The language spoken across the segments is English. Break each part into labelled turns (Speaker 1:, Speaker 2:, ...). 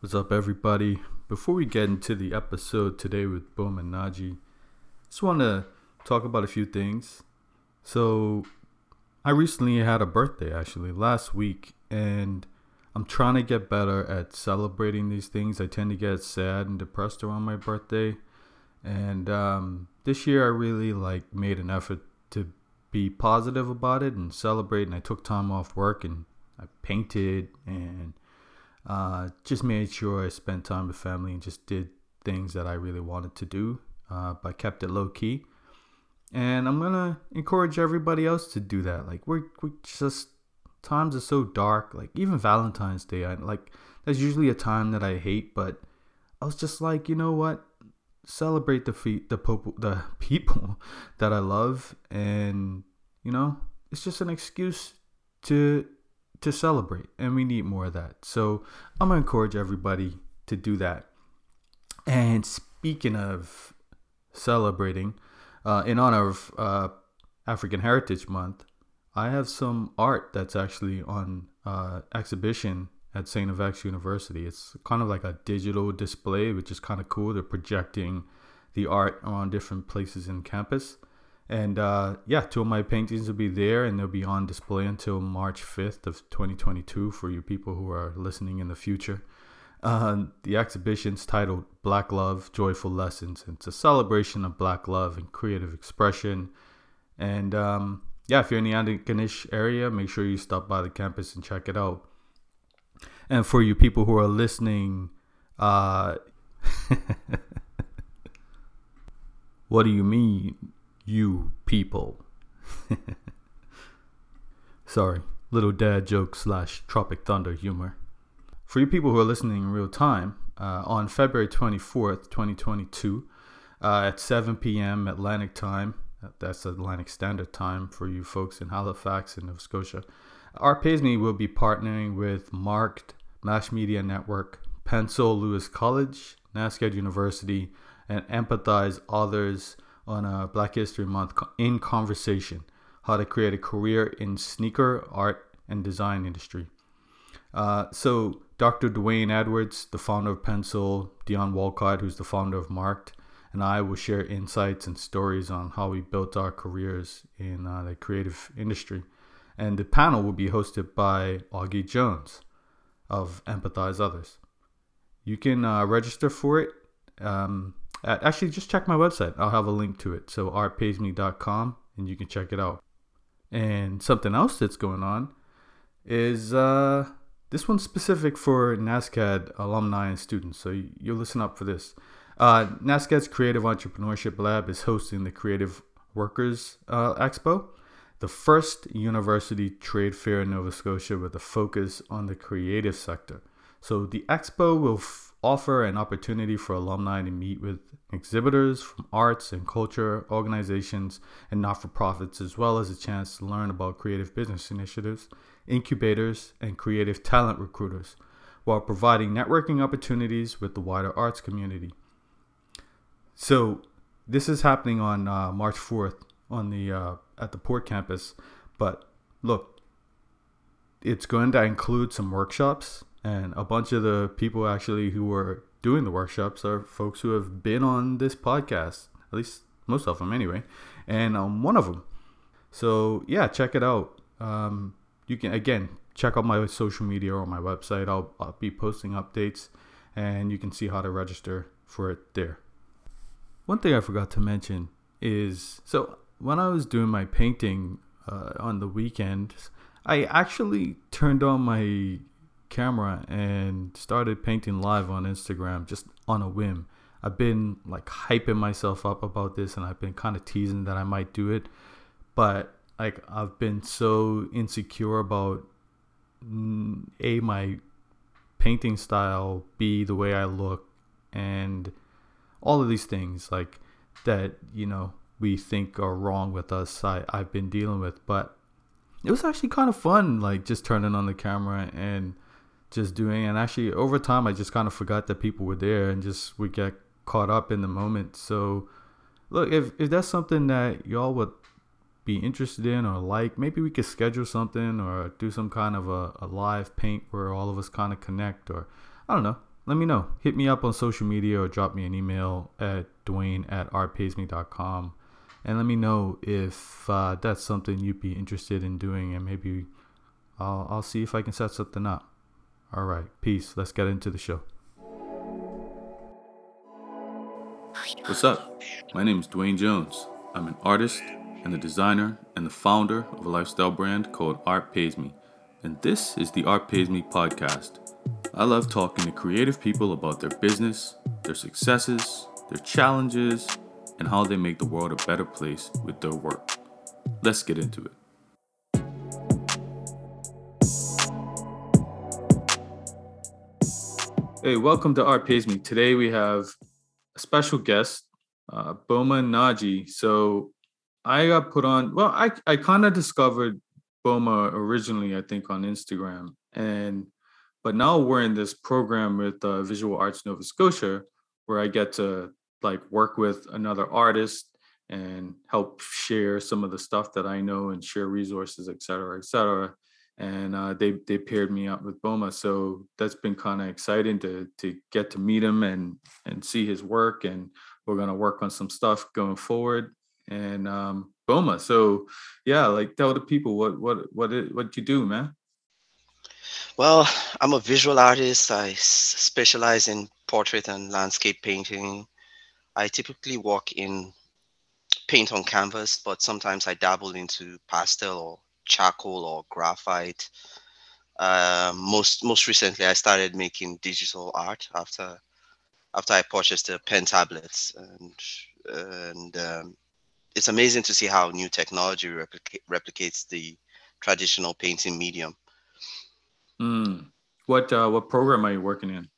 Speaker 1: What's up, everybody? Before we get into the episode today with Boma Naji, just want to talk about a few things. So, I recently had a birthday actually last week, and I'm trying to get better at celebrating these things. I tend to get sad and depressed around my birthday, and um, this year I really like made an effort to be positive about it and celebrate. And I took time off work and I painted and uh, just made sure I spent time with family and just did things that I really wanted to do, uh, but kept it low key. And I'm gonna encourage everybody else to do that. Like we're we just times are so dark. Like even Valentine's Day, I like that's usually a time that I hate, but I was just like, you know what? Celebrate the feet, the po- the people that I love, and you know, it's just an excuse to to celebrate, and we need more of that. So I'm gonna encourage everybody to do that. And speaking of celebrating, uh, in honor of uh, African Heritage Month, I have some art that's actually on uh, exhibition at St. FX University. It's kind of like a digital display, which is kind of cool. They're projecting the art on different places in campus. And uh, yeah, two of my paintings will be there and they'll be on display until March 5th of 2022 for you people who are listening in the future. Uh, the exhibition's titled Black Love Joyful Lessons. It's a celebration of black love and creative expression. And um, yeah, if you're in the Antigonish area, make sure you stop by the campus and check it out. And for you people who are listening, uh, what do you mean? You people. Sorry, little dad joke slash Tropic Thunder humor. For you people who are listening in real time, uh, on February 24th, 2022, uh, at 7 p.m. Atlantic time, that's Atlantic Standard Time for you folks in Halifax and Nova Scotia, Art Pays Me will be partnering with Marked, Mass Media Network, Pensole Lewis College, NSCAD University, and Empathize Others on uh, Black History Month in conversation how to create a career in sneaker art and design industry. Uh, so Dr. D'Wayne Edwards, the founder of Pensole, Dion Walcott, who's the founder of Marked, and I will share insights and stories on how we built our careers in uh, the creative industry. And the panel will be hosted by Augie Jones of Empathize Others. You can uh, register for it. Um, uh, actually, just check my website. I'll have a link to it. So artpaysme.com and you can check it out. And something else that's going on is uh, this one's specific for NSCAD alumni and students. So you, will listen up for this. Uh, NSCAD's Creative Entrepreneurship Lab is hosting the Creative Workers uh, Expo, the first university trade fair in Nova Scotia with a focus on the creative sector. So the expo will offer an opportunity for alumni to meet with exhibitors from arts and culture organizations and not for profits, as well as a chance to learn about creative business initiatives, incubators, and creative talent recruiters, while providing networking opportunities with the wider arts community. So, this is happening on uh, March 4th on the uh, at the Port campus, but look, it's going to include some workshops and a bunch of the people actually who were doing the workshops are folks who have been on this podcast, at least most of them anyway, and um, one of them. So yeah, check it out. Um, you can again check out my social media or my website. I'll, I'll be posting updates, and you can see how to register for it there. One thing I forgot to mention is so when I was doing my painting uh, on the weekend, I actually turned on my camera and started painting live on Instagram just on a whim. I've been like hyping myself up about this and I've been kind of teasing that I might do it. But like I've been so insecure about mm, A, my painting style, B, the way I look, and all of these things like that, you know, we think are wrong with us. I, I've been dealing with. But it was actually kind of fun, like just turning on the camera and just doing and actually over time i just kind of forgot that people were there and just would get caught up in the moment so look if, if that's something that y'all would be interested in or like maybe we could schedule something or do some kind of a, a live paint where all of us kind of connect or i don't know let me know. Hit me up on social media or drop me an email at dwayne at artpaysme.com and let me know if uh, that's something you'd be interested in doing and maybe I'll, I'll see if I can set something up. All right, peace. Let's get into the show. What's up? My name is Dwayne Jones. I'm an artist and a designer and the founder of a lifestyle brand called Art Pays Me. And this is the Art Pays Me podcast. I love talking to creative people about their business, their successes, their challenges, and how they make the world a better place with their work. Let's get into it. Hey, welcome to Art Pays Me. Today we have a special guest, uh, Boma Naji. So I got put on, well, I, I kind of discovered Boma originally, I think, on Instagram. And but now we're in this program with uh, Visual Arts Nova Scotia, where I get to like work with another artist and help share some of the stuff that I know and share resources, et cetera, et cetera. And uh, they they paired me up with Boma, so that's been kind of exciting to to get to meet him and and see his work, and we're gonna work on some stuff going forward. And um, Boma, so yeah, like tell the people what what what it, what you do, man.
Speaker 2: Well, I'm a visual artist. I specialize in portrait and landscape painting. I typically work in paint on canvas, but sometimes I dabble into pastel or charcoal or graphite. Uh, most most recently, I started making digital art after after I purchased the pen tablets, and and um, it's amazing to see how new technology replica- replicates the traditional painting medium.
Speaker 1: Mm. What uh, what program are you working in?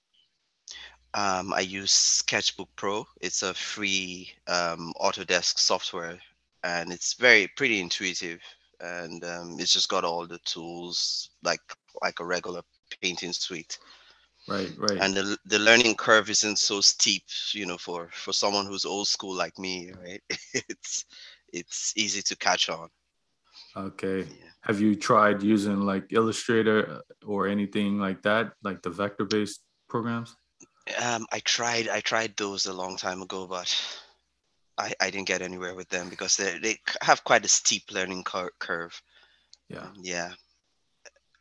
Speaker 2: Um, I use Sketchbook Pro. It's a free um, Autodesk software, and it's very pretty intuitive. And um, it's just got all the tools like like a regular painting suite.
Speaker 1: Right, right.
Speaker 2: And the the learning curve isn't so steep, you know, for for someone who's old school like me, right? it's it's easy to catch on.
Speaker 1: Okay. Yeah. Have you tried using like Illustrator uh, or anything like that, like the vector-based programs?
Speaker 2: Um, I tried. I tried those a long time ago, but I, I didn't get anywhere with them because they they have quite a steep learning cur- curve.
Speaker 1: Yeah.
Speaker 2: Um, yeah.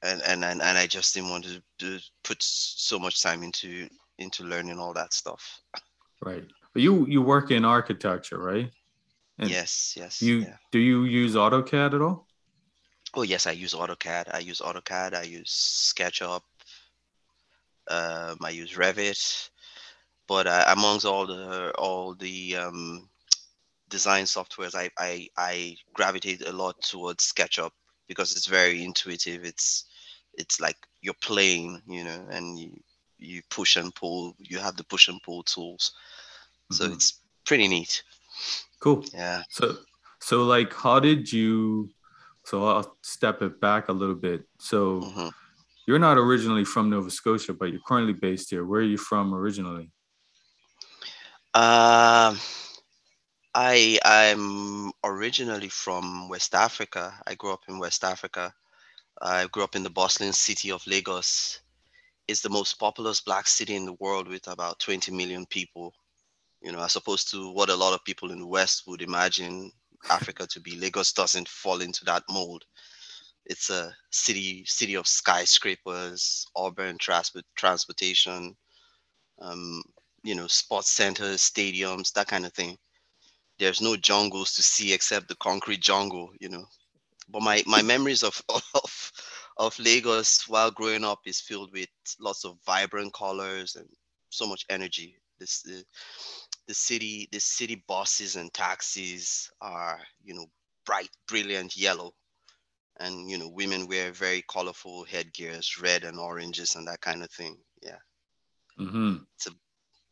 Speaker 2: And, and and and I just didn't want to, to put so much time into into learning all that stuff.
Speaker 1: Right. But you you work in architecture, right?
Speaker 2: And yes, yes.
Speaker 1: You
Speaker 2: yeah.
Speaker 1: do you use AutoCAD at all?
Speaker 2: Oh yes, I use AutoCAD. I use AutoCAD. I use SketchUp. Um, I use Revit. But uh, amongst all the all the um, design softwares, I, I I gravitate a lot towards SketchUp because it's very intuitive. It's it's like you're playing, you know, and you you push and pull. You have the push and pull tools, so mm-hmm. it's pretty neat.
Speaker 1: Cool.
Speaker 2: Yeah.
Speaker 1: So so like how did you so I'll step it back a little bit. So mm-hmm. you're not originally from Nova Scotia, but you're currently based here. Where are you from originally?
Speaker 2: Um I I'm originally from West Africa. I grew up in West Africa. I grew up in the bustling city of Lagos. It's the most populous black city in the world with about 20 million people you know, as opposed to what a lot of people in the West would imagine Africa to be. Lagos doesn't fall into that mold. It's a city city of skyscrapers, urban transport transportation, um, you know, sports centers, stadiums, that kind of thing. There's no jungles to see except the concrete jungle, you know. But my my memories of of of Lagos while growing up is filled with lots of vibrant colors and so much energy. This the, the city the city buses and taxis are you know bright brilliant yellow and you know women wear very colorful headgears red and oranges and that kind of thing yeah
Speaker 1: mm-hmm.
Speaker 2: it's a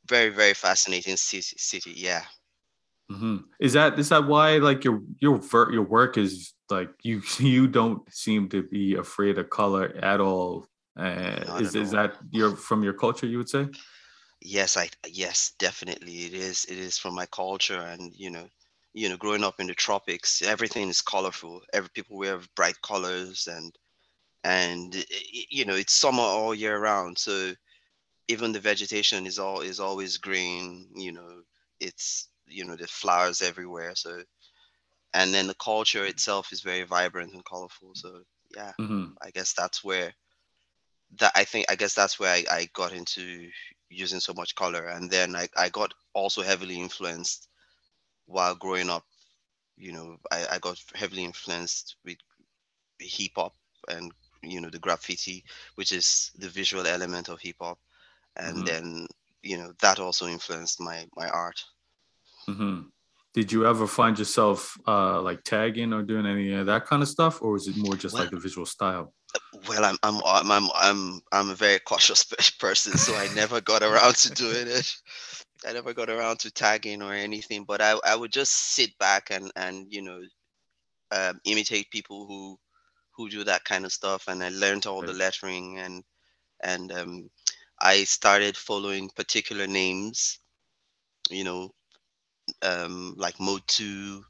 Speaker 2: very very fascinating city city yeah
Speaker 1: mm-hmm. is that is that why like your your your work is like you you don't seem to be afraid of color at all? Uh, is, is that your from your culture you would say?
Speaker 2: Yes i yes definitely it is. It is from my culture and you know you know growing up in the tropics everything is colorful. Every people wear bright colors and and you know it's summer all year round. So even the vegetation is all is always green. You know, it's you know there's flowers everywhere. So, and then the culture itself is very vibrant and colorful. So yeah,
Speaker 1: Mm-hmm.
Speaker 2: I guess that's where that I think I guess that's where I, I got into using so much color, and then I I got also heavily influenced while growing up. You know, I, I got heavily influenced with hip hop and you know the graffiti, which is the visual element of hip hop, and
Speaker 1: Mm-hmm.
Speaker 2: then you know that also influenced my my art.
Speaker 1: Mm-hmm. Did you ever find yourself uh, like tagging or doing any of that kind of stuff, or is it more just
Speaker 2: Well,
Speaker 1: like the visual style?
Speaker 2: well, I'm I'm I'm I'm I'm, I'm a very cautious person, so I never got around to doing it. I never got around to tagging or anything, but I, I would just sit back and and you know um, imitate people who who do that kind of stuff, and I learned all the lettering and and um, I started following particular names, you know, um, like Two,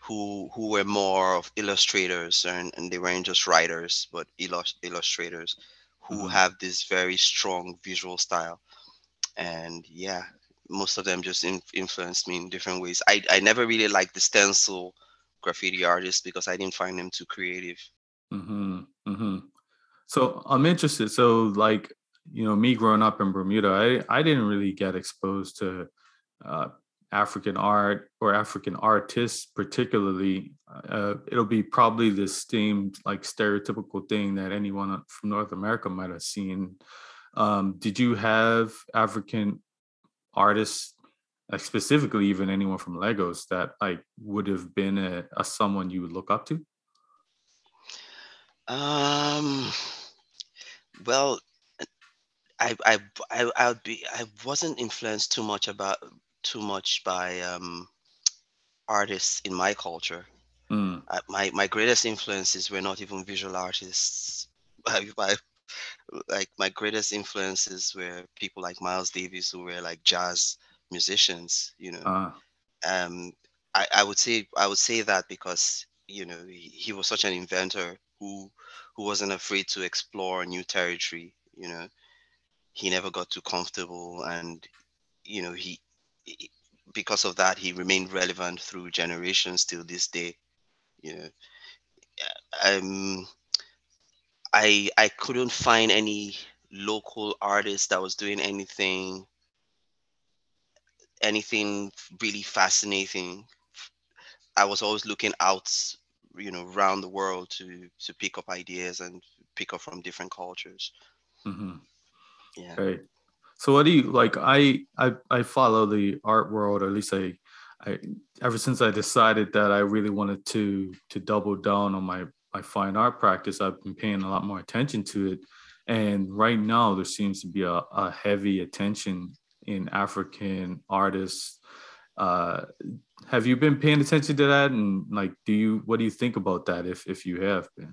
Speaker 2: who who were more of illustrators and, and they weren't just writers, but illus- illustrators who
Speaker 1: Mhm.
Speaker 2: have this very strong visual style. And yeah, most of them just in, influenced me in different ways. I, I never really liked the stencil graffiti artists because I didn't find them too creative.
Speaker 1: Mm-hmm. Mm-hmm. So I'm interested. So like, you know, me growing up in Bermuda, I, I didn't really get exposed to uh, African art or African artists, particularly. Uh, it'll be probably the same like stereotypical thing that anyone from North America might have seen. Um, did you have African artists, like specifically even anyone from Lagos, that like would have been a, a someone you would look up to?
Speaker 2: Um, well, I I I I would be I wasn't influenced too much about too much by um artists in my culture.
Speaker 1: Mm,
Speaker 2: Uh, my my greatest influences were not even visual artists. I, I, like my greatest influences were people like Miles Davis, who were like jazz musicians. You know,
Speaker 1: uh,
Speaker 2: um, I, I would say I would say that because you know he, he was such an inventor who who wasn't afraid to explore new territory. You know, he never got too comfortable, and you know he, he because of that he remained relevant through generations till this day. You know, um, I I couldn't find any local artist that was doing anything anything really fascinating. I was always looking out, you know, around the world to to pick up ideas and pick up from different cultures.
Speaker 1: mhm.
Speaker 2: Yeah.
Speaker 1: Right. So what do you like? I I I follow the art world, or at least I I ever since I decided that I really wanted to to double down on my my fine art practice, I've been paying a lot more attention to it. And right now there seems to be a, a heavy attention in African artists. Uh have you been paying attention to that? And like do you what do you think about that if if you have been?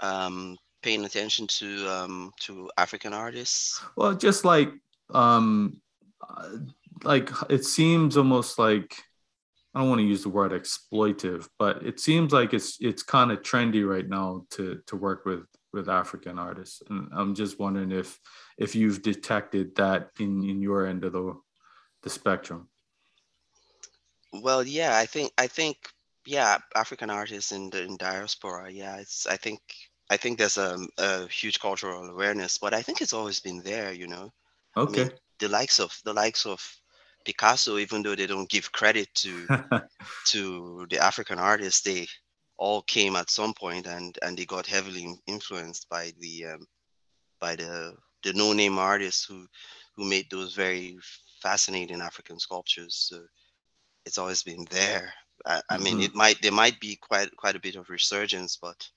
Speaker 2: Um, paying attention to um to African artists.
Speaker 1: Well, just like um uh, like it seems almost like I don't want to use the word exploitive, but it seems like it's it's kind of trendy right now to to work with with African artists. And I'm just wondering if if you've detected that in in your end of the the spectrum.
Speaker 2: Well, yeah, I think I think yeah, African artists in the in diaspora. Yeah, it's I think I think there's a, a huge cultural awareness, but I think it's always been there. You know, I mean,
Speaker 1: Okay.
Speaker 2: the likes of the likes of Picasso, even though they don't give credit to to the African artists, they all came at some point and and they got heavily influenced by the um, by the the no-name artists who who made those very fascinating African sculptures. So it's always been there. I, I mean,
Speaker 1: Mhm.
Speaker 2: it might there might be quite quite a bit of resurgence, but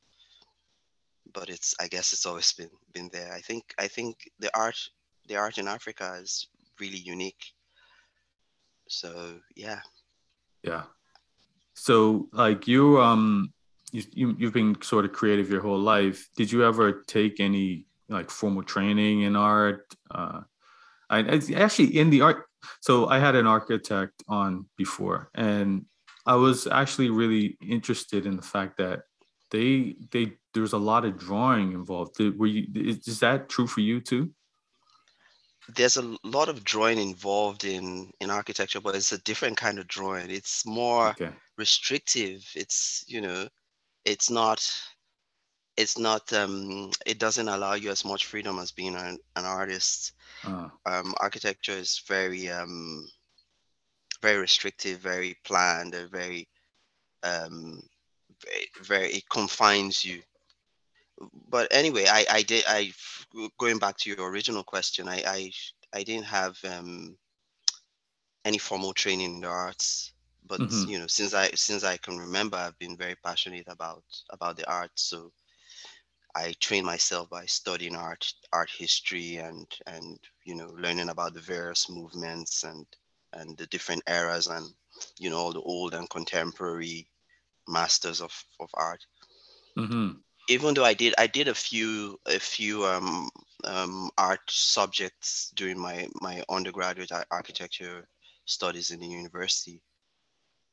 Speaker 2: but it's I guess it's always been been there. I think I think the art the art in Africa is really unique. So yeah.
Speaker 1: Yeah. So like you um you, you you've been sort of creative your whole life. Did you ever take any like formal training in art? Uh I it's actually in the art so I had an architect on before and I was actually really interested in the fact that they they there's a lot of drawing involved. Did, were you is, is that true for you too?
Speaker 2: there's a lot of drawing involved in in architecture but it's a different kind of drawing it's more
Speaker 1: Okay.
Speaker 2: restrictive it's you know it's not it's not um it doesn't allow you as much freedom as being an, an artist
Speaker 1: Uh,
Speaker 2: um architecture is very um very restrictive very planned very very, very it confines you. But anyway i i did i going back to your original question i i i didn't have um any formal training in the arts. But
Speaker 1: Mhm.
Speaker 2: you know since i since i can remember i've been very passionate about about the arts so i trained myself by studying art art history and and you know learning about the various movements and and the different eras and you know all the old and contemporary masters of of art
Speaker 1: hmm
Speaker 2: even though I did I did a few a few um, um, art subjects during my my undergraduate architecture studies in the university,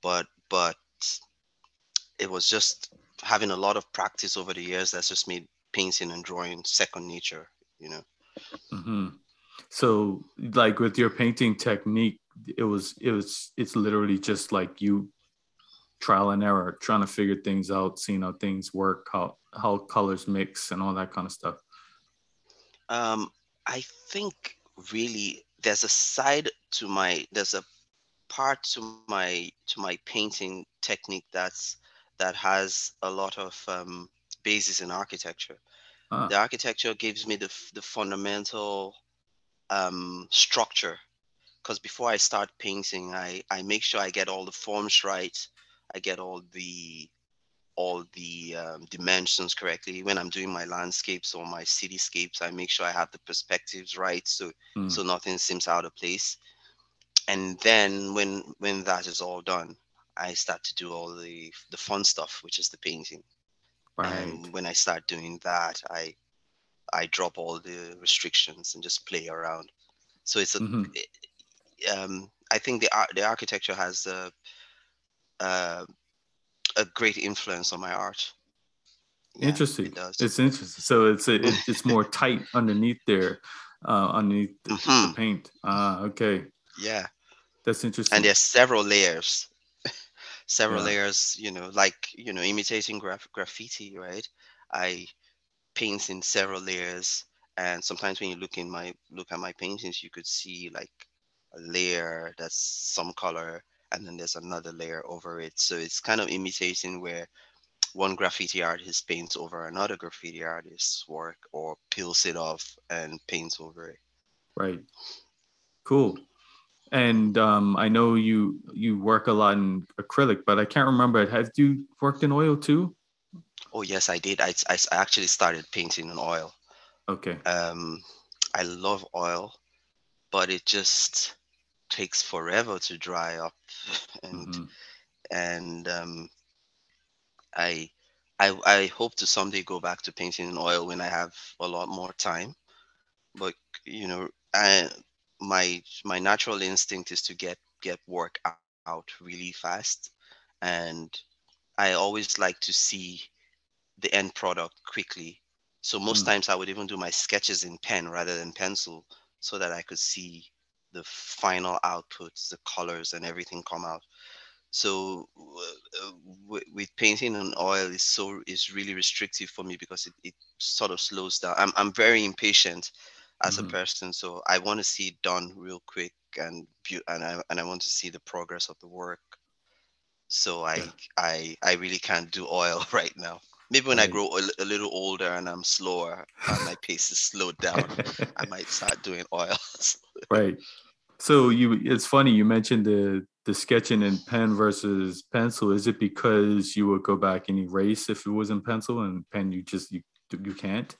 Speaker 2: but but it was just having a lot of practice over the years that's just made painting and drawing second nature. You know.
Speaker 1: hmm So, like with your painting technique, it was it was it's literally just like you trial and error, trying to figure things out, seeing how things work, how how colors mix, and all that kind of stuff.
Speaker 2: Um, I think really there's a side to my there's a part to my to my painting technique that's that has a lot of um, basis in architecture.
Speaker 1: Ah,
Speaker 2: The architecture gives me the the fundamental um, structure because before I start painting, I I make sure I get all the forms right, I get all the all the um, dimensions correctly. When I'm doing my landscapes or my cityscapes, I make sure I have the perspectives right, so
Speaker 1: mm,
Speaker 2: so nothing seems out of place. And then when when that is all done, I start to do all the the fun stuff, which is the painting.
Speaker 1: right.
Speaker 2: And when I start doing that, I I drop all the restrictions and just play around. So it's a
Speaker 1: hmm
Speaker 2: um, I think the art the architecture has a, a a great influence on my art. Yeah,
Speaker 1: Interesting.
Speaker 2: it.
Speaker 1: It's interesting. So it's it, it's more tight underneath there, uh, underneath the, the
Speaker 2: Mhm.
Speaker 1: paint. Ah, okay,
Speaker 2: Yeah,
Speaker 1: that's interesting.
Speaker 2: and there's several layers, several
Speaker 1: Yeah.
Speaker 2: layers. You know, like you know, imitating graf- graffiti, right? I paint in several layers, and sometimes when you look in my look at my paintings, you could see like a layer that's some color, and then there's another layer over it. So it's kind of imitating where one graffiti artist paints over another graffiti artist's work, or peels it off and paints over it.
Speaker 1: Right. Cool. And um, I know you you work a lot in acrylic, but I can't remember. Have you worked in oil too?
Speaker 2: Oh yes, I did. I, I actually started painting in oil.
Speaker 1: Okay.
Speaker 2: Um, I love oil, but it just takes forever to dry up, and
Speaker 1: hmm
Speaker 2: and um, I I I hope to someday go back to painting in oil when I have a lot more time. But you know, I my my natural instinct is to get get work out really fast, and I always like to see the end product quickly. So most
Speaker 1: Mm.
Speaker 2: times I would even do my sketches in pen rather than pencil so that I could see the final outputs, the colors and everything come out. So uh, with, with painting on oil is so is really restrictive for me because it, it sort of slows down. I'm I'm very impatient as a
Speaker 1: hmm
Speaker 2: person, so I want to see it done real quick and and I and I want to see the progress of the work so
Speaker 1: Yeah.
Speaker 2: I I I really can't do oil right now. Maybe when I grow a, a little older and I'm slower, and my pace is slowed down. I might start doing oils.
Speaker 1: right. So you, it's funny you mentioned the the sketching in pen versus pencil. Is it because you would go back and erase if it was in pencil and pen you just you you can't?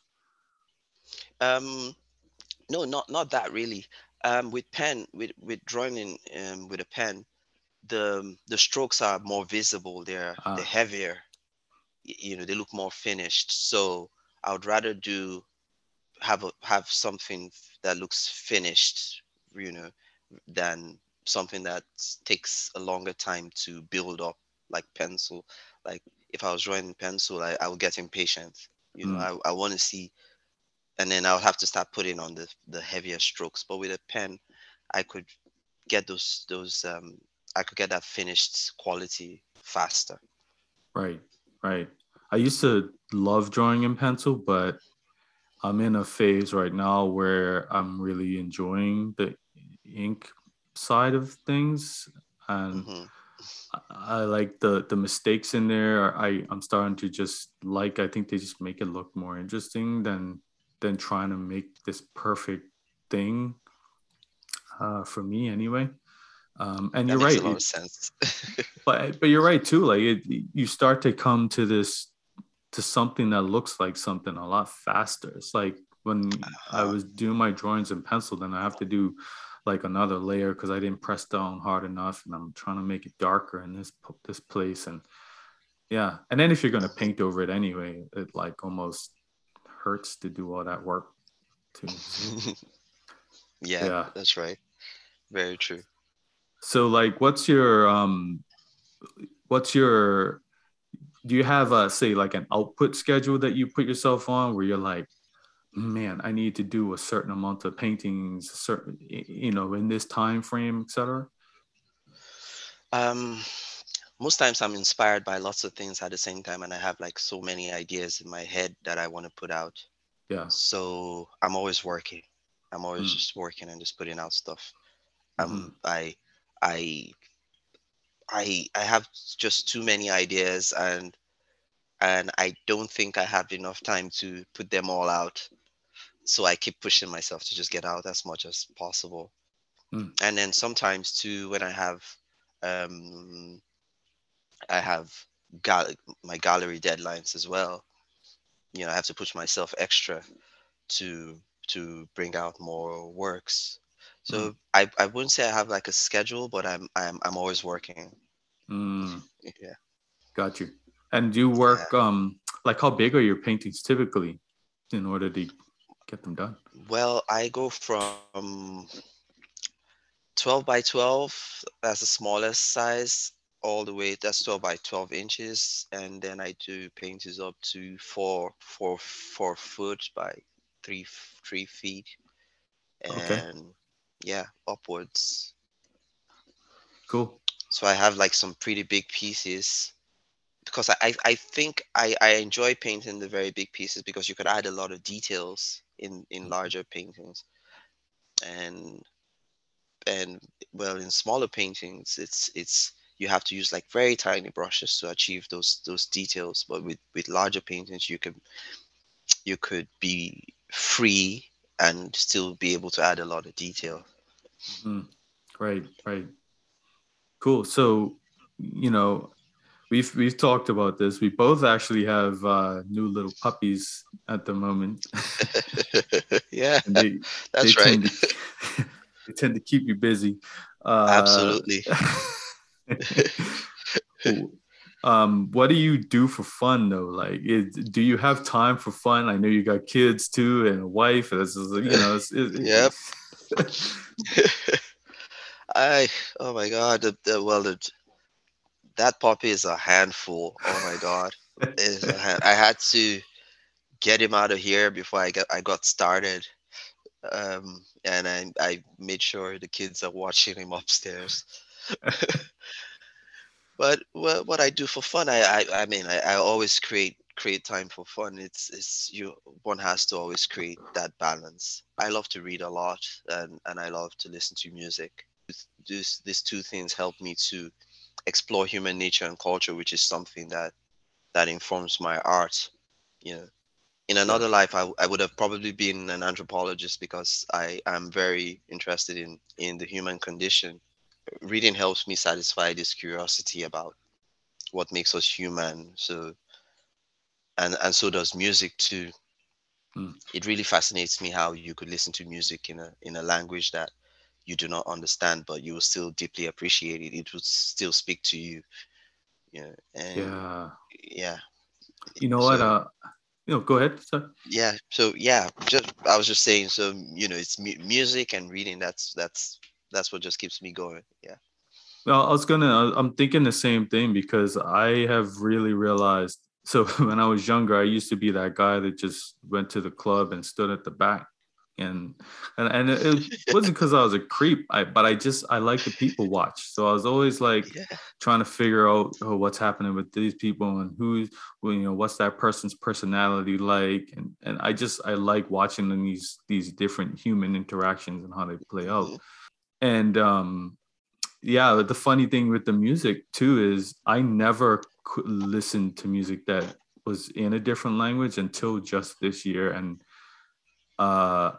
Speaker 2: um, no, not not that really. Um, with pen, with with drawing in um, with a pen, the the strokes are more visible. They're they're
Speaker 1: Ah,
Speaker 2: heavier. You know, they look more finished. So I would rather do have a have something that looks finished. You know, than something that takes a longer time to build up like pencil like if i was drawing in pencil i, I would get impatient you know
Speaker 1: mm,
Speaker 2: i, I want to see and then I'll have to start putting on the the heavier strokes. But with a pen, I could get those those um, I could get that finished quality faster.
Speaker 1: Right, right. I used to love drawing in pencil, but I'm in a phase right now where I'm really enjoying the ink side of things, and mm-hmm. I, I like the the mistakes in there. I I'm starting to just like. I think they just make it look more interesting than than trying to make this perfect thing uh, for me anyway. Um, and that you're right.
Speaker 2: A lot of sense.
Speaker 1: but but you're right too. Like it, you start to come to this to something that looks like something a lot faster. It's like when uh-huh. I was doing my drawings in pencil, then I have to do like another layer because I didn't press down hard enough, and I'm trying to make it darker in this this place. And yeah, and then if you're gonna paint over it anyway, it like almost hurts to do all that work too.
Speaker 2: yeah, yeah, that's right. Very true.
Speaker 1: So like what's your um what's your do you have a say like an output schedule that you put yourself on where you're like man i need to do a certain amount of paintings certain you know in this time frame etc
Speaker 2: um most times i'm inspired by lots of things at the same time and i have like so many ideas in my head that i want to put out
Speaker 1: yeah
Speaker 2: so i'm always working i'm always mm. just working and just putting out stuff um mm-hmm. i i I I have just too many ideas and and I don't think I have enough time to put them all out. So I keep pushing myself to just get out as much as possible. Mm. And then sometimes too, when I have um, I have gal- my gallery deadlines as well. You know, I have to push myself extra to to bring out more works. So mm. I, I wouldn't say I have like a schedule, but I'm I'm I'm always working.
Speaker 1: Mm.
Speaker 2: Yeah.
Speaker 1: Got you. And do you work yeah. um like how big are your paintings typically in order to get them done?
Speaker 2: Well, I go from 12 by 12, that's the smallest size, all the way that's 12 by 12 inches. And then I do paintings up to four, four, four foot by three, three feet. And okay yeah, upwards.
Speaker 1: Cool.
Speaker 2: So I have like some pretty big pieces because I, I think I, I enjoy painting the very big pieces because you could add a lot of details in, in mm-hmm. larger paintings. And and well in smaller paintings it's it's you have to use like very tiny brushes to achieve those those details. But with, with larger paintings you can you could be free and still be able to add a lot of detail.
Speaker 1: Mm-hmm. Right, right. Cool. So, you know, we've we've talked about this. We both actually have uh, new little puppies at the moment.
Speaker 2: yeah, they, that's
Speaker 1: they
Speaker 2: right.
Speaker 1: Tend to, they tend to keep you busy.
Speaker 2: Uh, Absolutely.
Speaker 1: um, what do you do for fun though? Like, it, do you have time for fun? I know you got kids too and a wife. This is, you know, it's,
Speaker 2: it's, yep. I oh my god, the, the, well the, that puppy is a handful. Oh my god, hand, I had to get him out of here before I got I got started, um, and I I made sure the kids are watching him upstairs. but what, what I do for fun, I I, I mean I, I always create create time for fun. It's it's you one has to always create that balance. I love to read a lot and, and I love to listen to music. These these two things help me to explore human nature and culture, which is something that that informs my art. You know, in another life, I, I would have probably been an anthropologist because I am very interested in in the human condition. Reading helps me satisfy this curiosity about what makes us human. So and and so does music too. Mm. It really fascinates me how you could listen to music in a in a language that you do not understand, but you will still deeply appreciate it. It would still speak to you. Yeah. And
Speaker 1: yeah.
Speaker 2: Yeah.
Speaker 1: You know so, what? Uh, you know, go ahead. Sorry.
Speaker 2: Yeah. So yeah, just I was just saying. So you know, it's mu- music and reading. That's that's that's what just keeps me going. Yeah.
Speaker 1: Well, I was gonna. I'm thinking the same thing because I have really realized so when I was younger, I used to be that guy that just went to the club and stood at the back. And and, and it, wasn't because I was a creep, I, but I just I like the people watch. So I was always like yeah. trying to figure out oh, what's happening with these people and who's well, you know what's that person's personality like. And and I just I like watching these these different human interactions and how they play out. Mm-hmm. And um yeah, the funny thing with the music too is I never listen to music that was in a different language until just this year and uh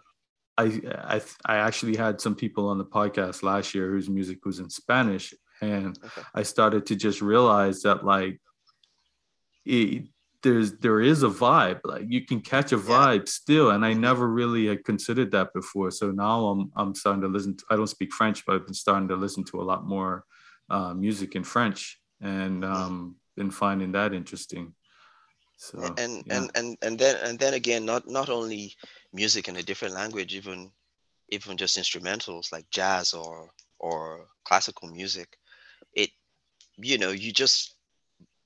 Speaker 1: I, I I actually had some people on the podcast last year whose music was in Spanish, and okay. I started to just realize that like it, there's there is a vibe, like you can catch a vibe yeah. still, and I mm-hmm. never really had considered that before. So now I'm I'm starting to listen. To, I don't speak French, but I've been starting to listen to a lot more uh, music in French, and mm-hmm. um, been finding that interesting.
Speaker 2: So and yeah. and and and then and then again, not not only music in a different language, even even just instrumentals like jazz or or classical music, it you know you just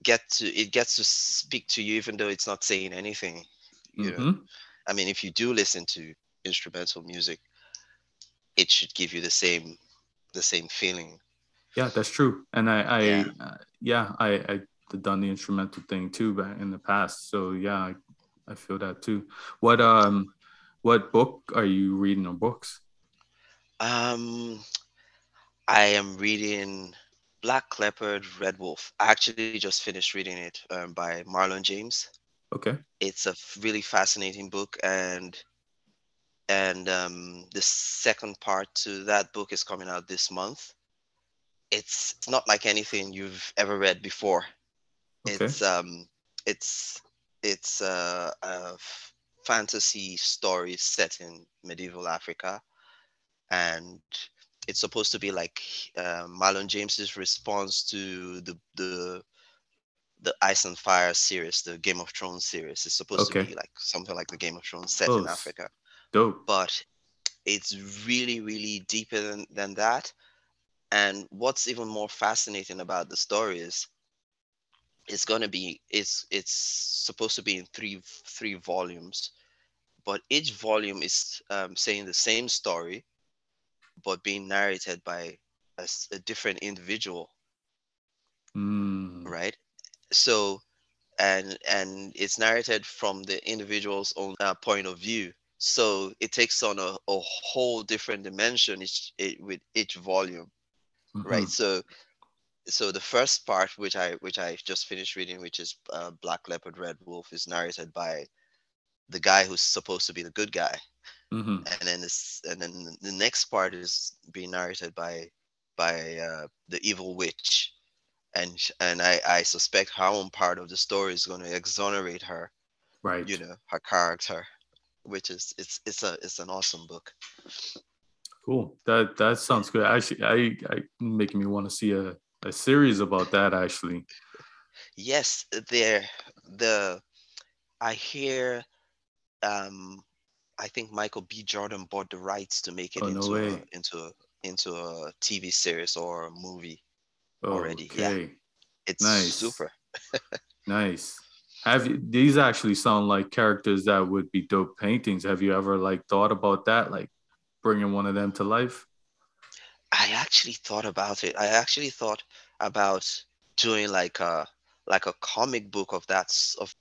Speaker 2: get to it gets to speak to you even though it's not saying anything. You mm-hmm. know, I mean, if you do listen to instrumental music, it should give you the same the same feeling.
Speaker 1: Yeah, that's true. And I, I yeah, uh, yeah I, I done the instrumental thing too back in the past. So yeah, I, I feel that too. What um, what book are you reading or books?
Speaker 2: Um, I am reading Black Leopard, Red Wolf. I actually just finished reading it um, by Marlon James.
Speaker 1: Okay.
Speaker 2: It's a really fascinating book, and and um, the second part to that book is coming out this month. It's not like anything you've ever read before. Okay. It's um, it's it's uh, a fantasy story set in medieval Africa, and it's supposed to be like uh, Marlon James's response to the the the Ice and Fire series, the Game of Thrones series. It's supposed okay. to be like something like the Game of Thrones set oh, in Africa.
Speaker 1: Dope.
Speaker 2: But it's really, really deeper than, than that. And what's even more fascinating about the story is it's gonna be it's it's supposed to be in three three volumes, but each volume is um, saying the same story, but being narrated by a, a different individual.
Speaker 1: Mm.
Speaker 2: Right. So, and and it's narrated from the individual's own uh, point of view. So it takes on a, a whole different dimension each, it, with each volume, mm-hmm. right? So so the first part which i which i just finished reading which is uh, black leopard red wolf is narrated by the guy who's supposed to be the good guy.
Speaker 1: Mm-hmm.
Speaker 2: and then this and then the next part is being narrated by by uh, the evil witch. And and i i suspect her own part of the story is going to exonerate her
Speaker 1: right.
Speaker 2: you know her character which is it's it's a it's an awesome book.
Speaker 1: Cool. That that sounds good. Actually i i making me want to see a a series about that actually.
Speaker 2: Yes, there the I hear um I think Michael B. Jordan bought the rights to make it oh, into no a, into a, into a TV series or a movie oh, already. Okay. Yeah. It's nice. super.
Speaker 1: nice. Have you, these actually sound like characters that would be dope paintings? Have you ever like thought about that, like bringing one of them to life?
Speaker 2: I actually thought about it. I actually thought about doing like a like a comic book of that of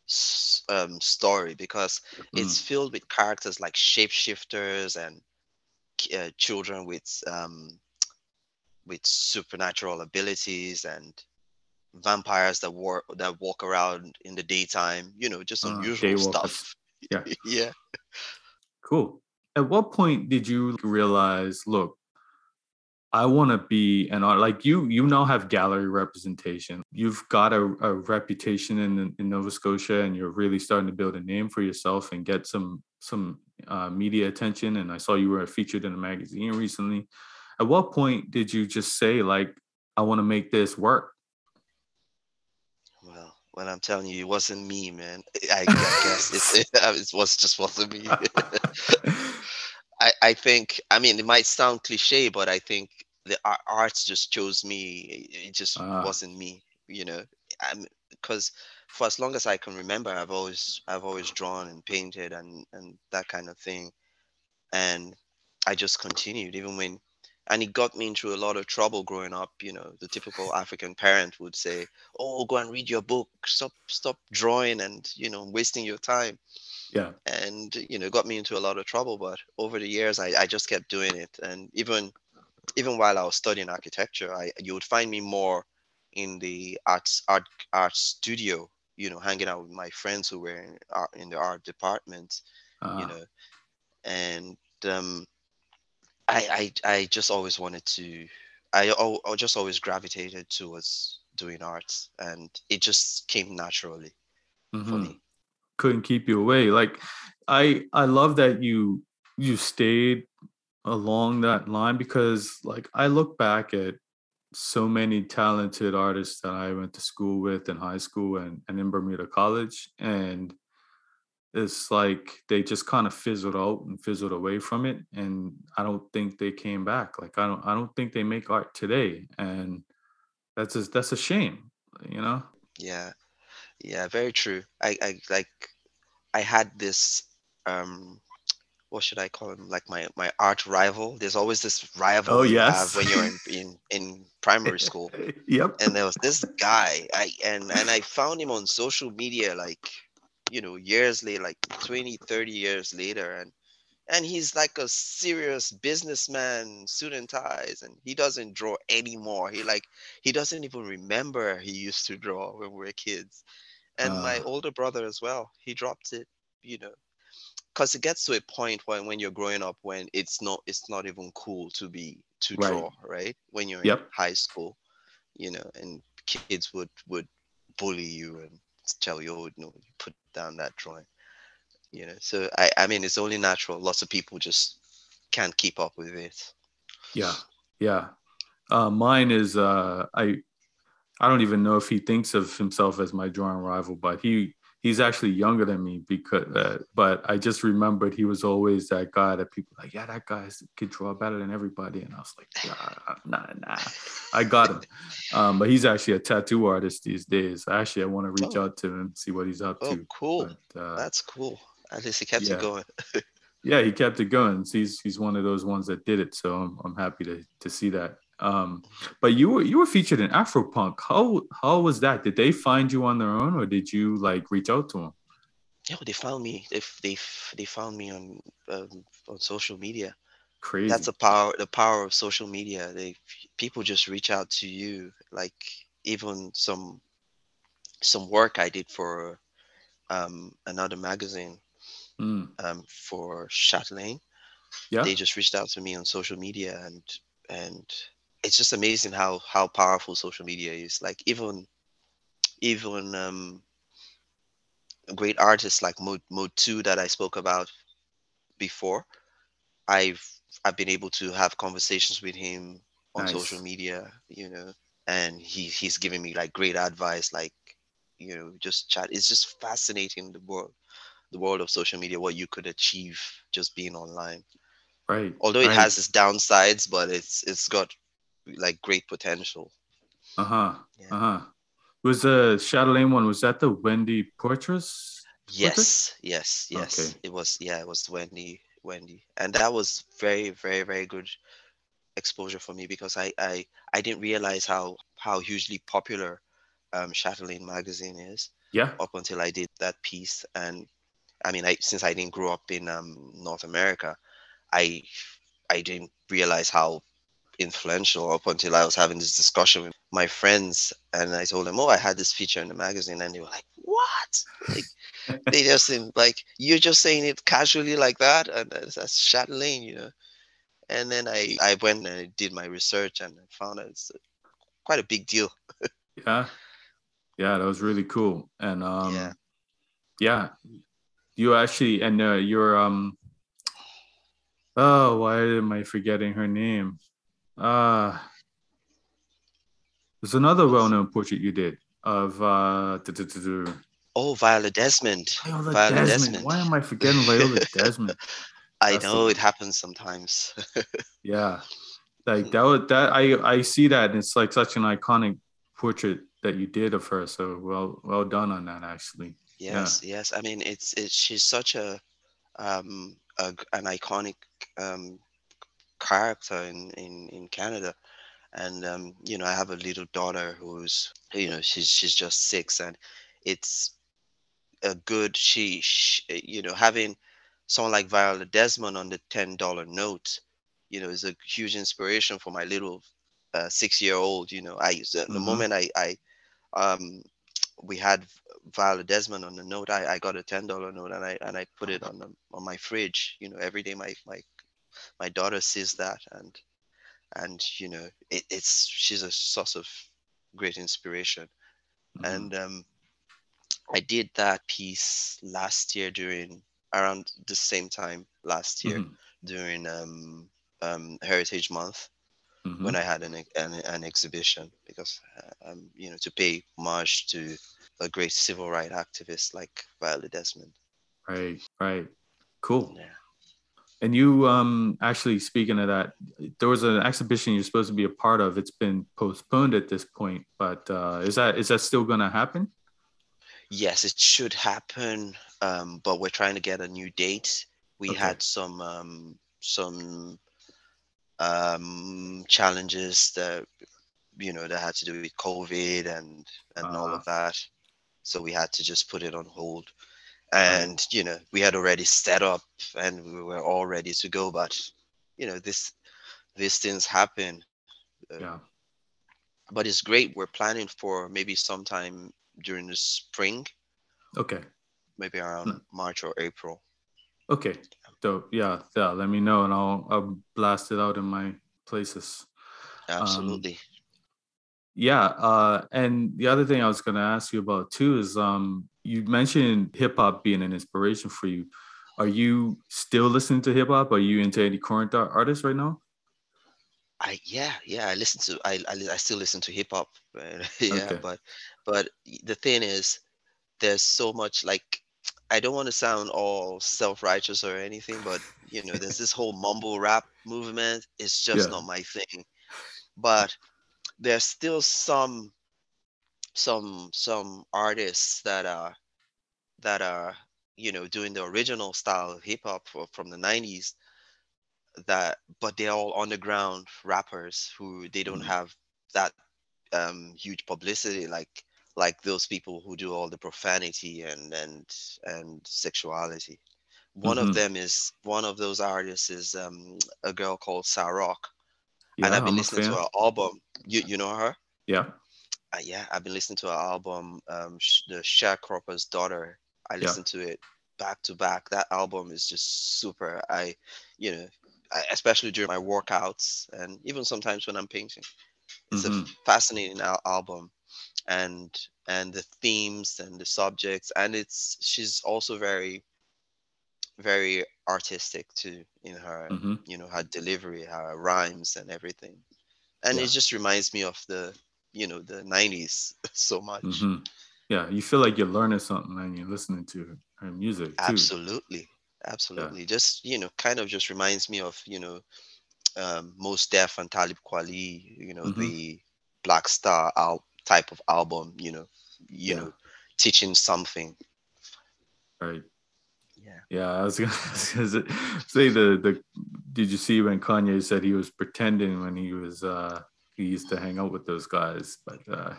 Speaker 2: um, story because mm. it's filled with characters like shapeshifters and uh, children with um, with supernatural abilities and vampires that walk that walk around in the daytime. You know, just uh, unusual stuff.
Speaker 1: Yeah.
Speaker 2: yeah.
Speaker 1: Cool. At what point did you realize, look, I want to be an art like you. You now have gallery representation. You've got a, a reputation in, in Nova Scotia, and you're really starting to build a name for yourself and get some some uh, media attention. And I saw you were featured in a magazine recently. At what point did you just say like, I want to make this work?
Speaker 2: Well, when I'm telling you, it wasn't me, man. I, I guess it, it was just wasn't me. I, I think I mean it might sound cliche, but I think the arts just chose me. It just uh. wasn't me, you know. I'm because for as long as I can remember, I've always I've always drawn and painted and and that kind of thing, and I just continued even when, and it got me into a lot of trouble growing up. You know, the typical African parent would say, "Oh, go and read your book. Stop stop drawing and you know wasting your time."
Speaker 1: Yeah.
Speaker 2: And you know, got me into a lot of trouble. But over the years, I I just kept doing it, and even even while I was studying architecture, I you would find me more in the arts art art studio you know, hanging out with my friends who were in, art, in the art department, uh-huh. you know, and um, I, I I just always wanted to, I, I just always gravitated towards doing art, and it just came naturally mm-hmm. for me.
Speaker 1: Couldn't keep you away. Like, I I love that you you stayed along that line because like I look back at so many talented artists that I went to school with in high school and, and in Bermuda College. And it's like they just kind of fizzled out and fizzled away from it. And I don't think they came back. Like I don't I don't think they make art today. And that's a, that's a shame, you know?
Speaker 2: Yeah. Yeah, very true. I, I like I had this um what should I call him? Like my my art rival. There's always this rival
Speaker 1: oh,
Speaker 2: you
Speaker 1: yes.
Speaker 2: have when you're in, in in primary school.
Speaker 1: yep.
Speaker 2: And there was this guy. I and and I found him on social media like you know years later, like 20, 30 years later, and and he's like a serious businessman, suit and ties, and he doesn't draw anymore. He like he doesn't even remember he used to draw when we were kids. And uh. my older brother as well, he dropped it, you know, because it gets to a point when when you're growing up when it's not it's not even cool to be to right. draw right when you're yep. in high school you know and kids would would bully you and tell you no you put down that drawing you know? So i i mean it's only natural. Lots of people just can't keep up with it.
Speaker 1: Yeah yeah. Uh mine is uh i i don't even know if he thinks of himself as my drawing rival but he he's actually younger than me because uh, but i just remembered he was always that guy that people like yeah that guy could draw better than everybody. And i was like nah nah, nah. i got him. Um, but he's actually a tattoo artist these days. Actually i want to reach oh. out to him and see what he's up
Speaker 2: oh,
Speaker 1: to
Speaker 2: cool. but, uh, that's cool. At least he kept yeah. it going.
Speaker 1: Yeah he kept it going. He's he's one of those ones that did it so i'm, I'm happy to to see that um, but you were you were featured in Afropunk. How how was that? Did they find you on their own, or did you like reach out to them?
Speaker 2: Yeah, they found me. They they they found me on um, on social media.
Speaker 1: Crazy.
Speaker 2: That's the power the power of social media. They people just reach out to you. Like even some some work I did for um, another magazine mm. um, for Chatelaine. Yeah. They just reached out to me on social media and and it's just amazing how how powerful social media is. Like even even um, great artists like Mode Mode Two that I spoke about before, I've I've been able to have conversations with him on nice. social media, you know, and he he's giving me like great advice, like you know, just chat. It's just fascinating the world, the world of social media, what you could achieve just being online.
Speaker 1: Right.
Speaker 2: Although
Speaker 1: right.
Speaker 2: it has its downsides, but it's it's got like great potential.
Speaker 1: Uh huh. Yeah. Uh huh. Was the Chatelaine one? Was that the Wendy Portress?
Speaker 2: Yes, yes, yes. Okay. It was. Yeah, it was Wendy. Wendy, and that was very, very, very good exposure for me because I, I, I didn't realize how how hugely popular um, Chatelaine magazine is.
Speaker 1: Yeah.
Speaker 2: Up until I did that piece, and I mean, I since I didn't grow up in um, North America, I I didn't realize how influential up until I was having this discussion with my friends and I told them, Oh, I had this feature in the magazine and they were like, What? Like they just seemed like you're just saying it casually like that and that's Chatelaine, you know. And then I, I went and I did my research and I found out it's quite a big deal.
Speaker 1: yeah. Yeah, that was really cool. And um yeah, yeah you actually and uh, your um oh why am I forgetting her name? Uh, there's another well-known portrait you did of uh.
Speaker 2: Oh, Viola Desmond.
Speaker 1: Viola, Viola Desmond. Desmond. Why am I forgetting Viola Desmond?
Speaker 2: I know the... it happens sometimes.
Speaker 1: yeah, like that. Was, that I I see that, and it's like such an iconic portrait that you did of her. So well well done on that actually.
Speaker 2: Yes, yeah. yes. I mean, it's it's she's such a um a, an iconic um character in in in Canada. And um, you know i have a little daughter who's you know she's she's just six and it's a good she, she you know having someone like viola desmond on the $10 note you know is a huge inspiration for my little uh, six year old you know. I mm-hmm. the moment i i um we had viola desmond on the note i i got a $10 note and i and i put it on the, on my fridge you know every day my my my daughter sees that and and you know it, it's she's a source of great inspiration mm-hmm. and um, i did that piece last year during around the same time last year mm-hmm. during um, um, heritage month mm-hmm. when i had an, an, an exhibition because uh, um, you know to pay homage to a great civil rights activist like viola desmond
Speaker 1: right right cool yeah and you um actually speaking of that, there was an exhibition you're supposed to be a part of. It's been postponed at this point, but uh, is that is that still going to happen?
Speaker 2: Yes, it should happen, um, but we're trying to get a new date. We okay. had some um, some um, challenges that you know that had to do with COVID and and uh, all of uh-huh. that, so we had to just put it on hold and you know we had already set up and we were all ready to go but you know this these things happen.
Speaker 1: Uh, yeah.
Speaker 2: but it's great. We're planning for maybe sometime during the spring.
Speaker 1: Okay.
Speaker 2: Maybe around hmm. march or april.
Speaker 1: Okay. Dope. Yeah yeah let me know and i'll i'll blast it out in my places.
Speaker 2: Absolutely. um,
Speaker 1: yeah uh and the other thing i was going to ask you about too is um you mentioned hip hop being an inspiration for you. Are you still listening to hip hop? Are you into any current artists right now?
Speaker 2: I yeah yeah I listen to I I, I still listen to hip hop yeah okay. but but the thing is there's so much like I don't want to sound all self righteous or anything but you know there's this whole mumble rap movement it's just yeah. not my thing but there's still some some some artists that are that are you know doing the original style of hip hop from the 90s that but they're all underground rappers who they don't mm-hmm. have that um, huge publicity like like those people who do all the profanity and and and sexuality one mm-hmm. of them is one of those artists is um, a girl called Sa-Roc. Yeah, and I've been I'm listening to her album. You you know her?
Speaker 1: Yeah
Speaker 2: uh, yeah, I've been listening to her album, um, the Sharecropper's Daughter. I listened yeah. to it back to back. That album is just super. I, you know, I, especially during my workouts and even sometimes when I'm painting, it's mm-hmm. a fascinating al- album, and and the themes and the subjects, and it's she's also very, very artistic too in her, mm-hmm. you know, her delivery, her rhymes, and everything, and yeah. it just reminds me of the you know the 90s so much mm-hmm.
Speaker 1: yeah you feel like you're learning something and you're listening to her music too.
Speaker 2: absolutely absolutely yeah. just you know kind of just reminds me of you know um, Mos Def and Talib Kweli you know mm-hmm. the black star al- type of album you know you yeah. know teaching something
Speaker 1: right yeah yeah i was gonna, say the the did you see when kanye said he was pretending when he was uh he used to hang out with those guys, but uh,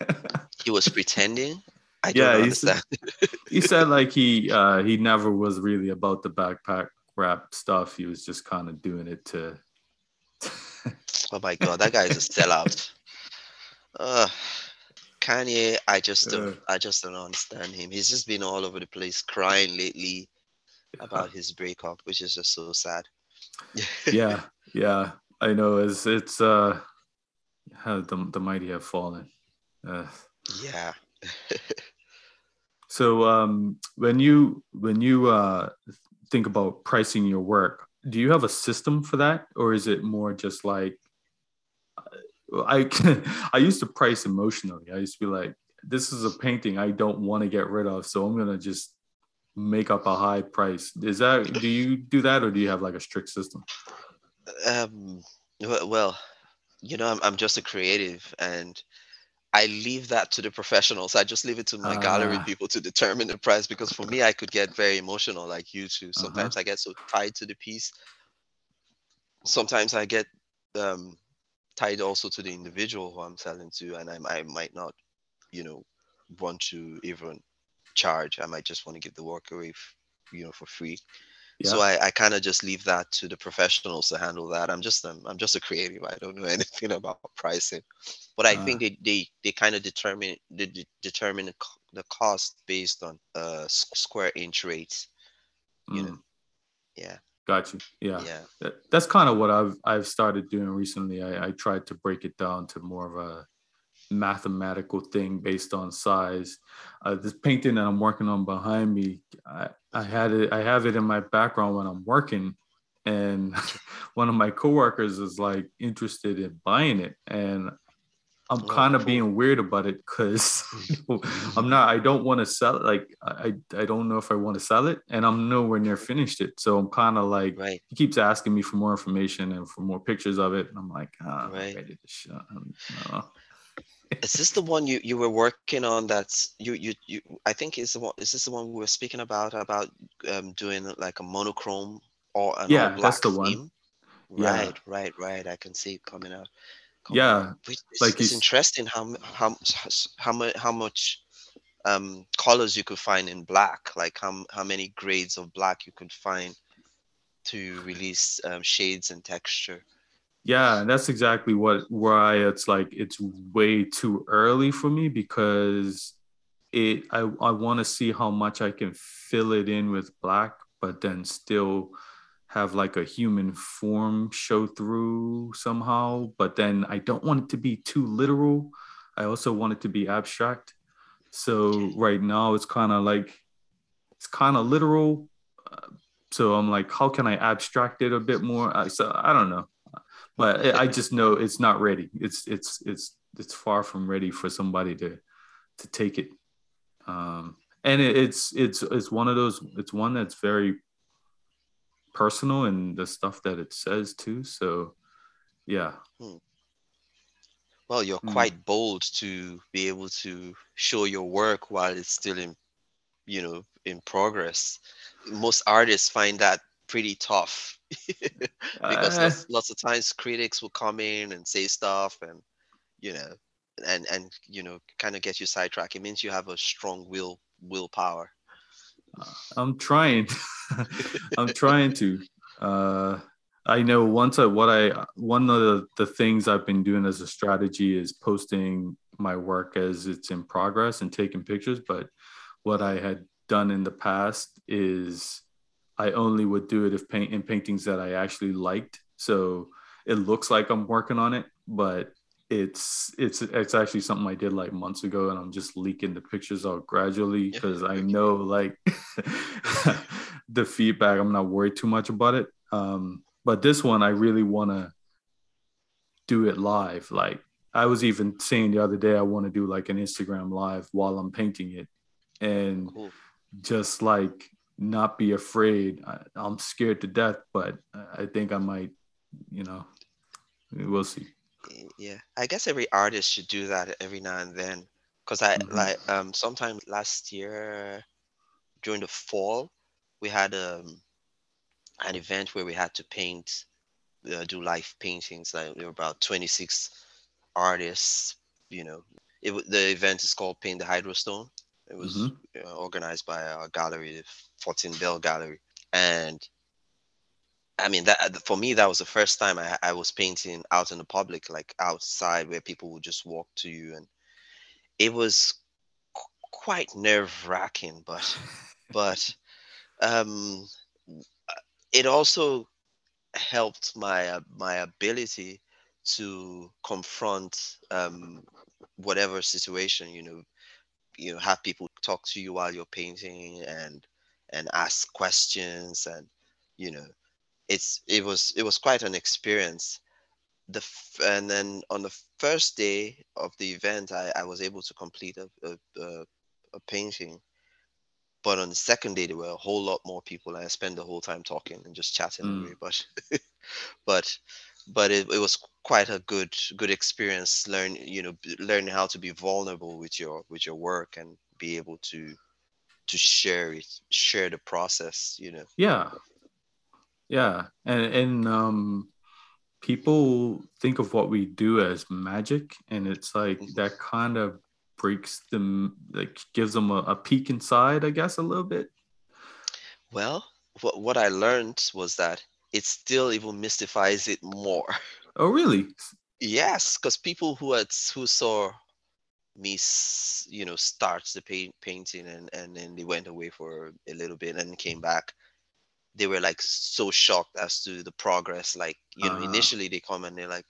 Speaker 2: he was pretending. I yeah, he said,
Speaker 1: he said like he uh, he never was really about the backpack rap stuff. He was just kind of doing it to.
Speaker 2: oh my god, that guy is a sellout. Uh, Kanye, I just don't, I just don't understand him. He's just been all over the place crying lately about his breakup, which is just so sad.
Speaker 1: yeah, yeah, I know. It's it's uh how the, the mighty have fallen. Uh,
Speaker 2: yeah.
Speaker 1: so um, when you when you uh, think about pricing your work, do you have a system for that, or is it more just like uh, I I used to price emotionally. I used to be like, this is a painting I don't want to get rid of, so I'm gonna just make up a high price. Is that do you do that, or do you have like a strict system?
Speaker 2: Um. Well, you know, I'm, I'm just a creative and I leave that to the professionals. I just leave it to my uh, gallery ah. people to determine the price because for me, I could get very emotional, like you too. Uh-huh. Sometimes uh-huh. I get so tied to the piece. Sometimes I get um, tied also to the individual who I'm selling to, and I, I might not, you know, want to even charge. I might just want to give the work away, you know, for free. Yeah. So I, I kind of just leave that to the professionals to handle that. I'm just um, I'm just a creative. I don't know anything about pricing, but I uh, think they they, they kind of determine they determine the cost based on uh square inch rates. You mm. know, yeah.
Speaker 1: Got you. Yeah. Yeah. That's kind of what I've I've started doing recently. I, I tried to break it down to more of a mathematical thing based on size. Uh, this painting that I'm working on behind me, I, I had it, I have it in my background when I'm working, and one of my coworkers is like interested in buying it, and I'm oh, kind of cool. being weird about it because I'm not. I don't want to sell it. Like I, I don't know if I want to sell it, and I'm nowhere near finished it. So I'm kind of like, right. he keeps asking me for more information and for more pictures of it, and I'm like, ah, right. I'm ready to shut.
Speaker 2: Is this the one you, you were working on that's you you you i think is the one is this the one we were speaking about about um, doing like a monochrome or an
Speaker 1: yeah that's the one
Speaker 2: right yeah. right right i can see it coming out
Speaker 1: coming yeah out.
Speaker 2: it's, like it's interesting how how how much how much um colors you could find in black like how, how many grades of black you could find to release um, shades and texture
Speaker 1: yeah, that's exactly what why it's like it's way too early for me because it I, I want to see how much I can fill it in with black, but then still have like a human form show through somehow. But then I don't want it to be too literal. I also want it to be abstract. So right now it's kind of like it's kind of literal. Uh, so I'm like, how can I abstract it a bit more? so I don't know but I just know it's not ready. It's it's it's it's far from ready for somebody to to take it. Um, and it, it's it's it's one of those. It's one that's very personal and the stuff that it says too. So, yeah. Hmm.
Speaker 2: Well, you're hmm. quite bold to be able to show your work while it's still in, you know, in progress. Most artists find that pretty tough because uh, lots, lots, of times critics will come in and say stuff and you know and and you know kind of get you sidetracked. It means you have a strong will willpower.
Speaker 1: Uh, i'm trying. I'm trying to. Uh i know once i what i one of the, the things i've been doing as a strategy is posting my work as it's in progress and taking pictures but what i had done in the past is I only would do it if paint in paintings that I actually liked. So it looks like I'm working on it, but it's it's it's actually something I did like months ago, and I'm just leaking the pictures out gradually because I know like the feedback. I'm not worried too much about it. Um, but this one, I really want to do it live. Like I was even saying the other day, I want to do like an Instagram live while I'm painting it, and cool. just like not be afraid. I, am scared to death, but I think I might, you know, we'll see.
Speaker 2: Yeah, I guess every artist should do that every now and then, because I mm-hmm. like um sometime last year during the fall we had um an event where we had to paint, uh, do live paintings. Like there were about 26 artists. You know, it the event is called Paint the Hydrostone it was mm-hmm. organized by a gallery, the 14 Bell Gallery, and I mean that for me that was the first time I, I was painting out in the public, like outside where people would just walk to you, and it was qu- quite nerve wracking, but but um, it also helped my uh, my ability to confront um, whatever situation you know you know have people talk to you while you're painting and and ask questions and you know it's it was it was quite an experience. The and then on the first day of the event i, I was able to complete a, a, a painting. But on the second day there were a whole lot more people. And i spent the whole time talking and just chatting mm. but but but it, it was quite a good good experience learn you know learning how to be vulnerable with your with your work and be able to to share it share the process you know.
Speaker 1: Yeah. Yeah. And and um people think of what we do as magic and it's like mm-hmm. that kind of breaks them like gives them a, a peek inside i guess a little bit.
Speaker 2: Well what, what i learned was that it still even mystifies it more.
Speaker 1: Oh really?
Speaker 2: Yes because people who had who saw me you know start the paint, painting and and then they went away for a little bit and came back they were like so shocked as to the progress like you uh-huh. know initially they come and they're like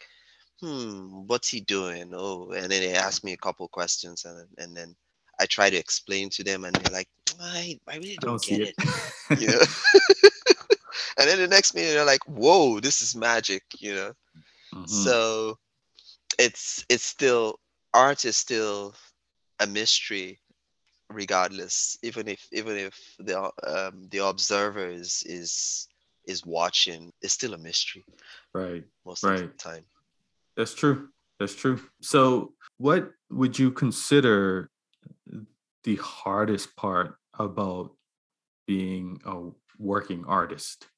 Speaker 2: hmm what's he doing? Oh and then they ask me a couple questions and and then i try to explain to them and they're like i, I really don't, don't get it, it. you know and then the next minute they're like whoa this is magic you know? Mm-hmm. so it's it's still art is still a mystery regardless even if even if the um, the observer is is is watching it's still a mystery.
Speaker 1: Right
Speaker 2: most
Speaker 1: right.
Speaker 2: of the time.
Speaker 1: That's true that's true. So what would you consider the hardest part about being a working artist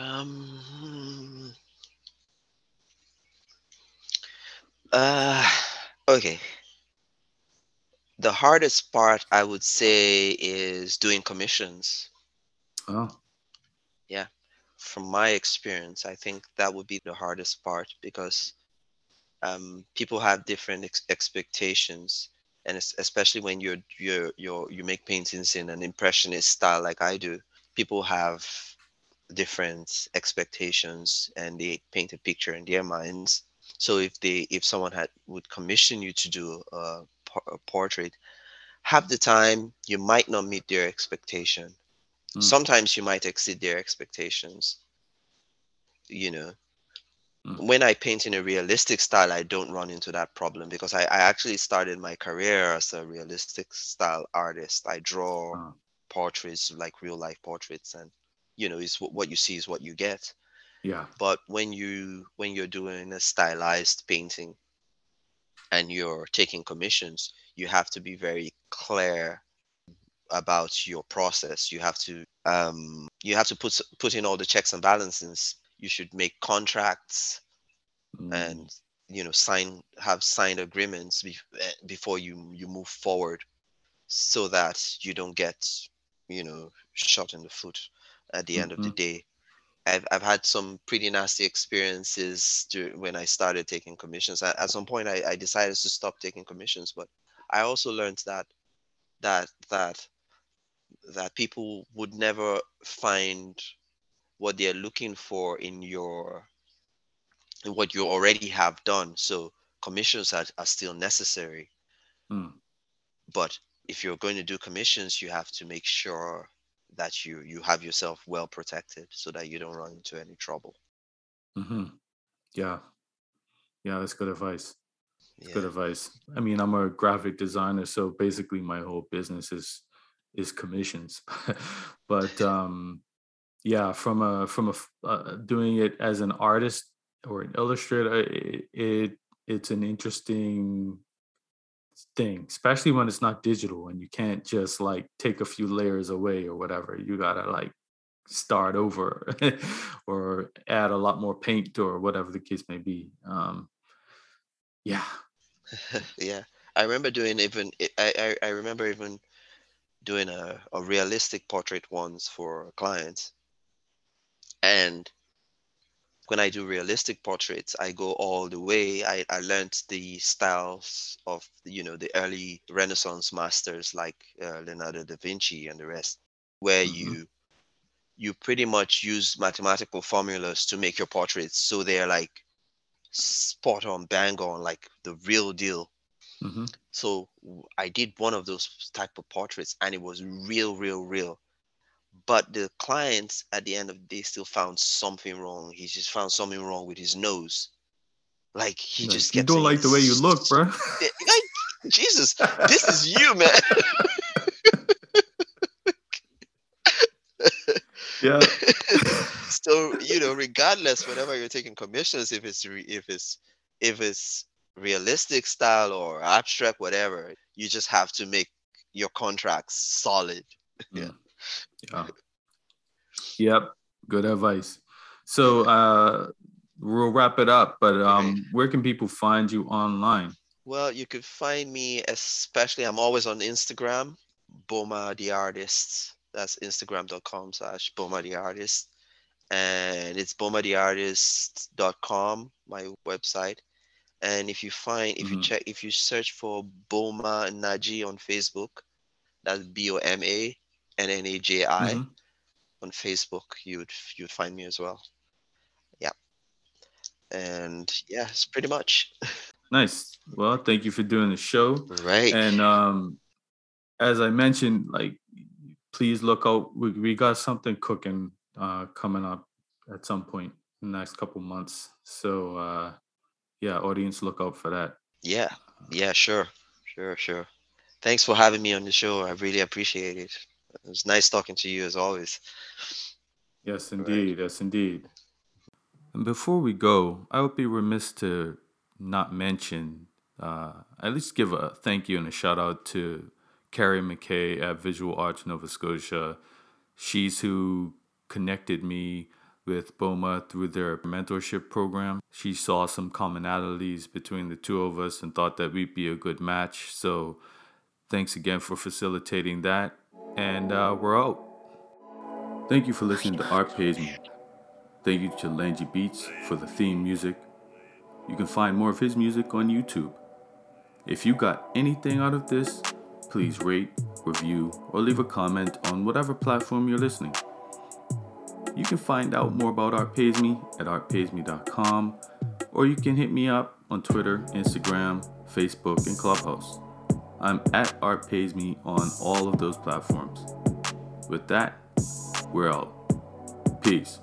Speaker 2: um uh okay the hardest part I would say is doing commissions.
Speaker 1: Oh.
Speaker 2: Yeah. From my experience, I think that would be the hardest part because um, people have different ex- expectations, and especially when you're you're you're you make paintings in an impressionist style like I do, people have different expectations and they paint a picture in their minds. So if they if someone had would commission you to do a portrait, half the time you might not meet their expectation. Mm. Sometimes you might exceed their expectations. You know, mm. when I paint in a realistic style, I don't run into that problem because I, I actually started my career as a realistic style artist. I draw oh. portraits like real life portraits, and you know, is what you see is what you get.
Speaker 1: Yeah.
Speaker 2: But when you when you're doing a stylized painting, and you're taking commissions, you have to be very clear about your process. You have to um, you have to put put in all the checks and balances. You should make contracts mm. and you know sign have signed agreements be, eh, before you you move forward, so that you don't get you know shot in the foot at the mm-hmm. end of the mm-hmm. day. I've, I've had some pretty nasty experiences when I started taking commissions. At, at some point, I, I decided to stop taking commissions, but I also learned that that that that people would never find what they're looking for in your in what you already have done. So commissions are, are still necessary.
Speaker 1: Mm.
Speaker 2: But if you're going to do commissions, you have to make sure that you you have yourself well protected so that you don't run into any trouble.
Speaker 1: Mm-hmm. yeah. Yeah that's good advice. Yeah. good advice. I mean i'm a graphic designer so basically my whole business is is commissions. But um yeah from a from a uh, doing it as an artist or an illustrator it, it it's an interesting thing, especially when it's not digital and you can't just like take a few layers away or whatever. You gotta like start over or add a lot more paint or whatever the case may be. Um, yeah.
Speaker 2: yeah. I remember doing even I, I, I remember even doing a, a realistic portrait once for clients. And when I do realistic portraits, I go all the way. I, I learned the styles of, you know, the early Renaissance masters like uh, Leonardo da Vinci and the rest, where mm-hmm. you you pretty much use mathematical formulas to make your portraits so they're like spot on, bang on, like the real deal.
Speaker 1: Mm-hmm.
Speaker 2: So I did one of those type of portraits, and it was real, real, real but the clients at the end of the day still found something wrong. He just found something wrong with his nose. Like he no, just
Speaker 1: you don't like the way you look, bro.
Speaker 2: Like, Jesus, this is you, man.
Speaker 1: yeah.
Speaker 2: so you know, regardless, whenever you're taking commissions, if it's re- if it's if it's realistic style or abstract, whatever, you just have to make your contracts solid. yeah.
Speaker 1: Yeah. Yep. Good advice. So uh we'll wrap it up, but um where can people find you online?
Speaker 2: Well, you could find me, especially I'm always on Instagram, Boma the artist. That's instagram.com slash Boma the artist. And it's bomatheartist.com, my website. And if you find, if you
Speaker 1: Mhm.
Speaker 2: check, if you search for Boma Nnaji on Facebook, that's B O M A N N A J I
Speaker 1: Mhm.
Speaker 2: on Facebook, you would you would find me as well. Yeah. And yeah, it's pretty much
Speaker 1: Nice. Well, thank you for doing the show.
Speaker 2: right.
Speaker 1: And um as I mentioned, like please look out. We, we got something cooking uh coming up at some point in the next couple months. So uh yeah, audience look out for that.
Speaker 2: Yeah, yeah, sure, sure, sure. Thanks for having me on the show. I really appreciate it. It was nice talking to you as always.
Speaker 1: Yes, indeed. Yes, indeed. And before we go, I would be remiss to not mention, uh, at least give a thank you and a shout out to Carrie McKay at Visual Arts Nova Scotia. She's who connected me with BOMA through their mentorship program. She saw some commonalities between the two of us and thought that we'd be a good match. So thanks again for facilitating that. And uh, we're out. Thank you for listening to Art Pays Me. Thank you to Langy Beats for the theme music. You can find more of his music on YouTube. If you got anything out of this, please rate, review, or leave a comment on whatever platform you're listening. You can find out more about Art Pays Me at artpaysme.com, or you can hit me up on Twitter, Instagram, Facebook, and Clubhouse. I'm at Art Pays Me on all of those platforms. With that, we're out. Peace.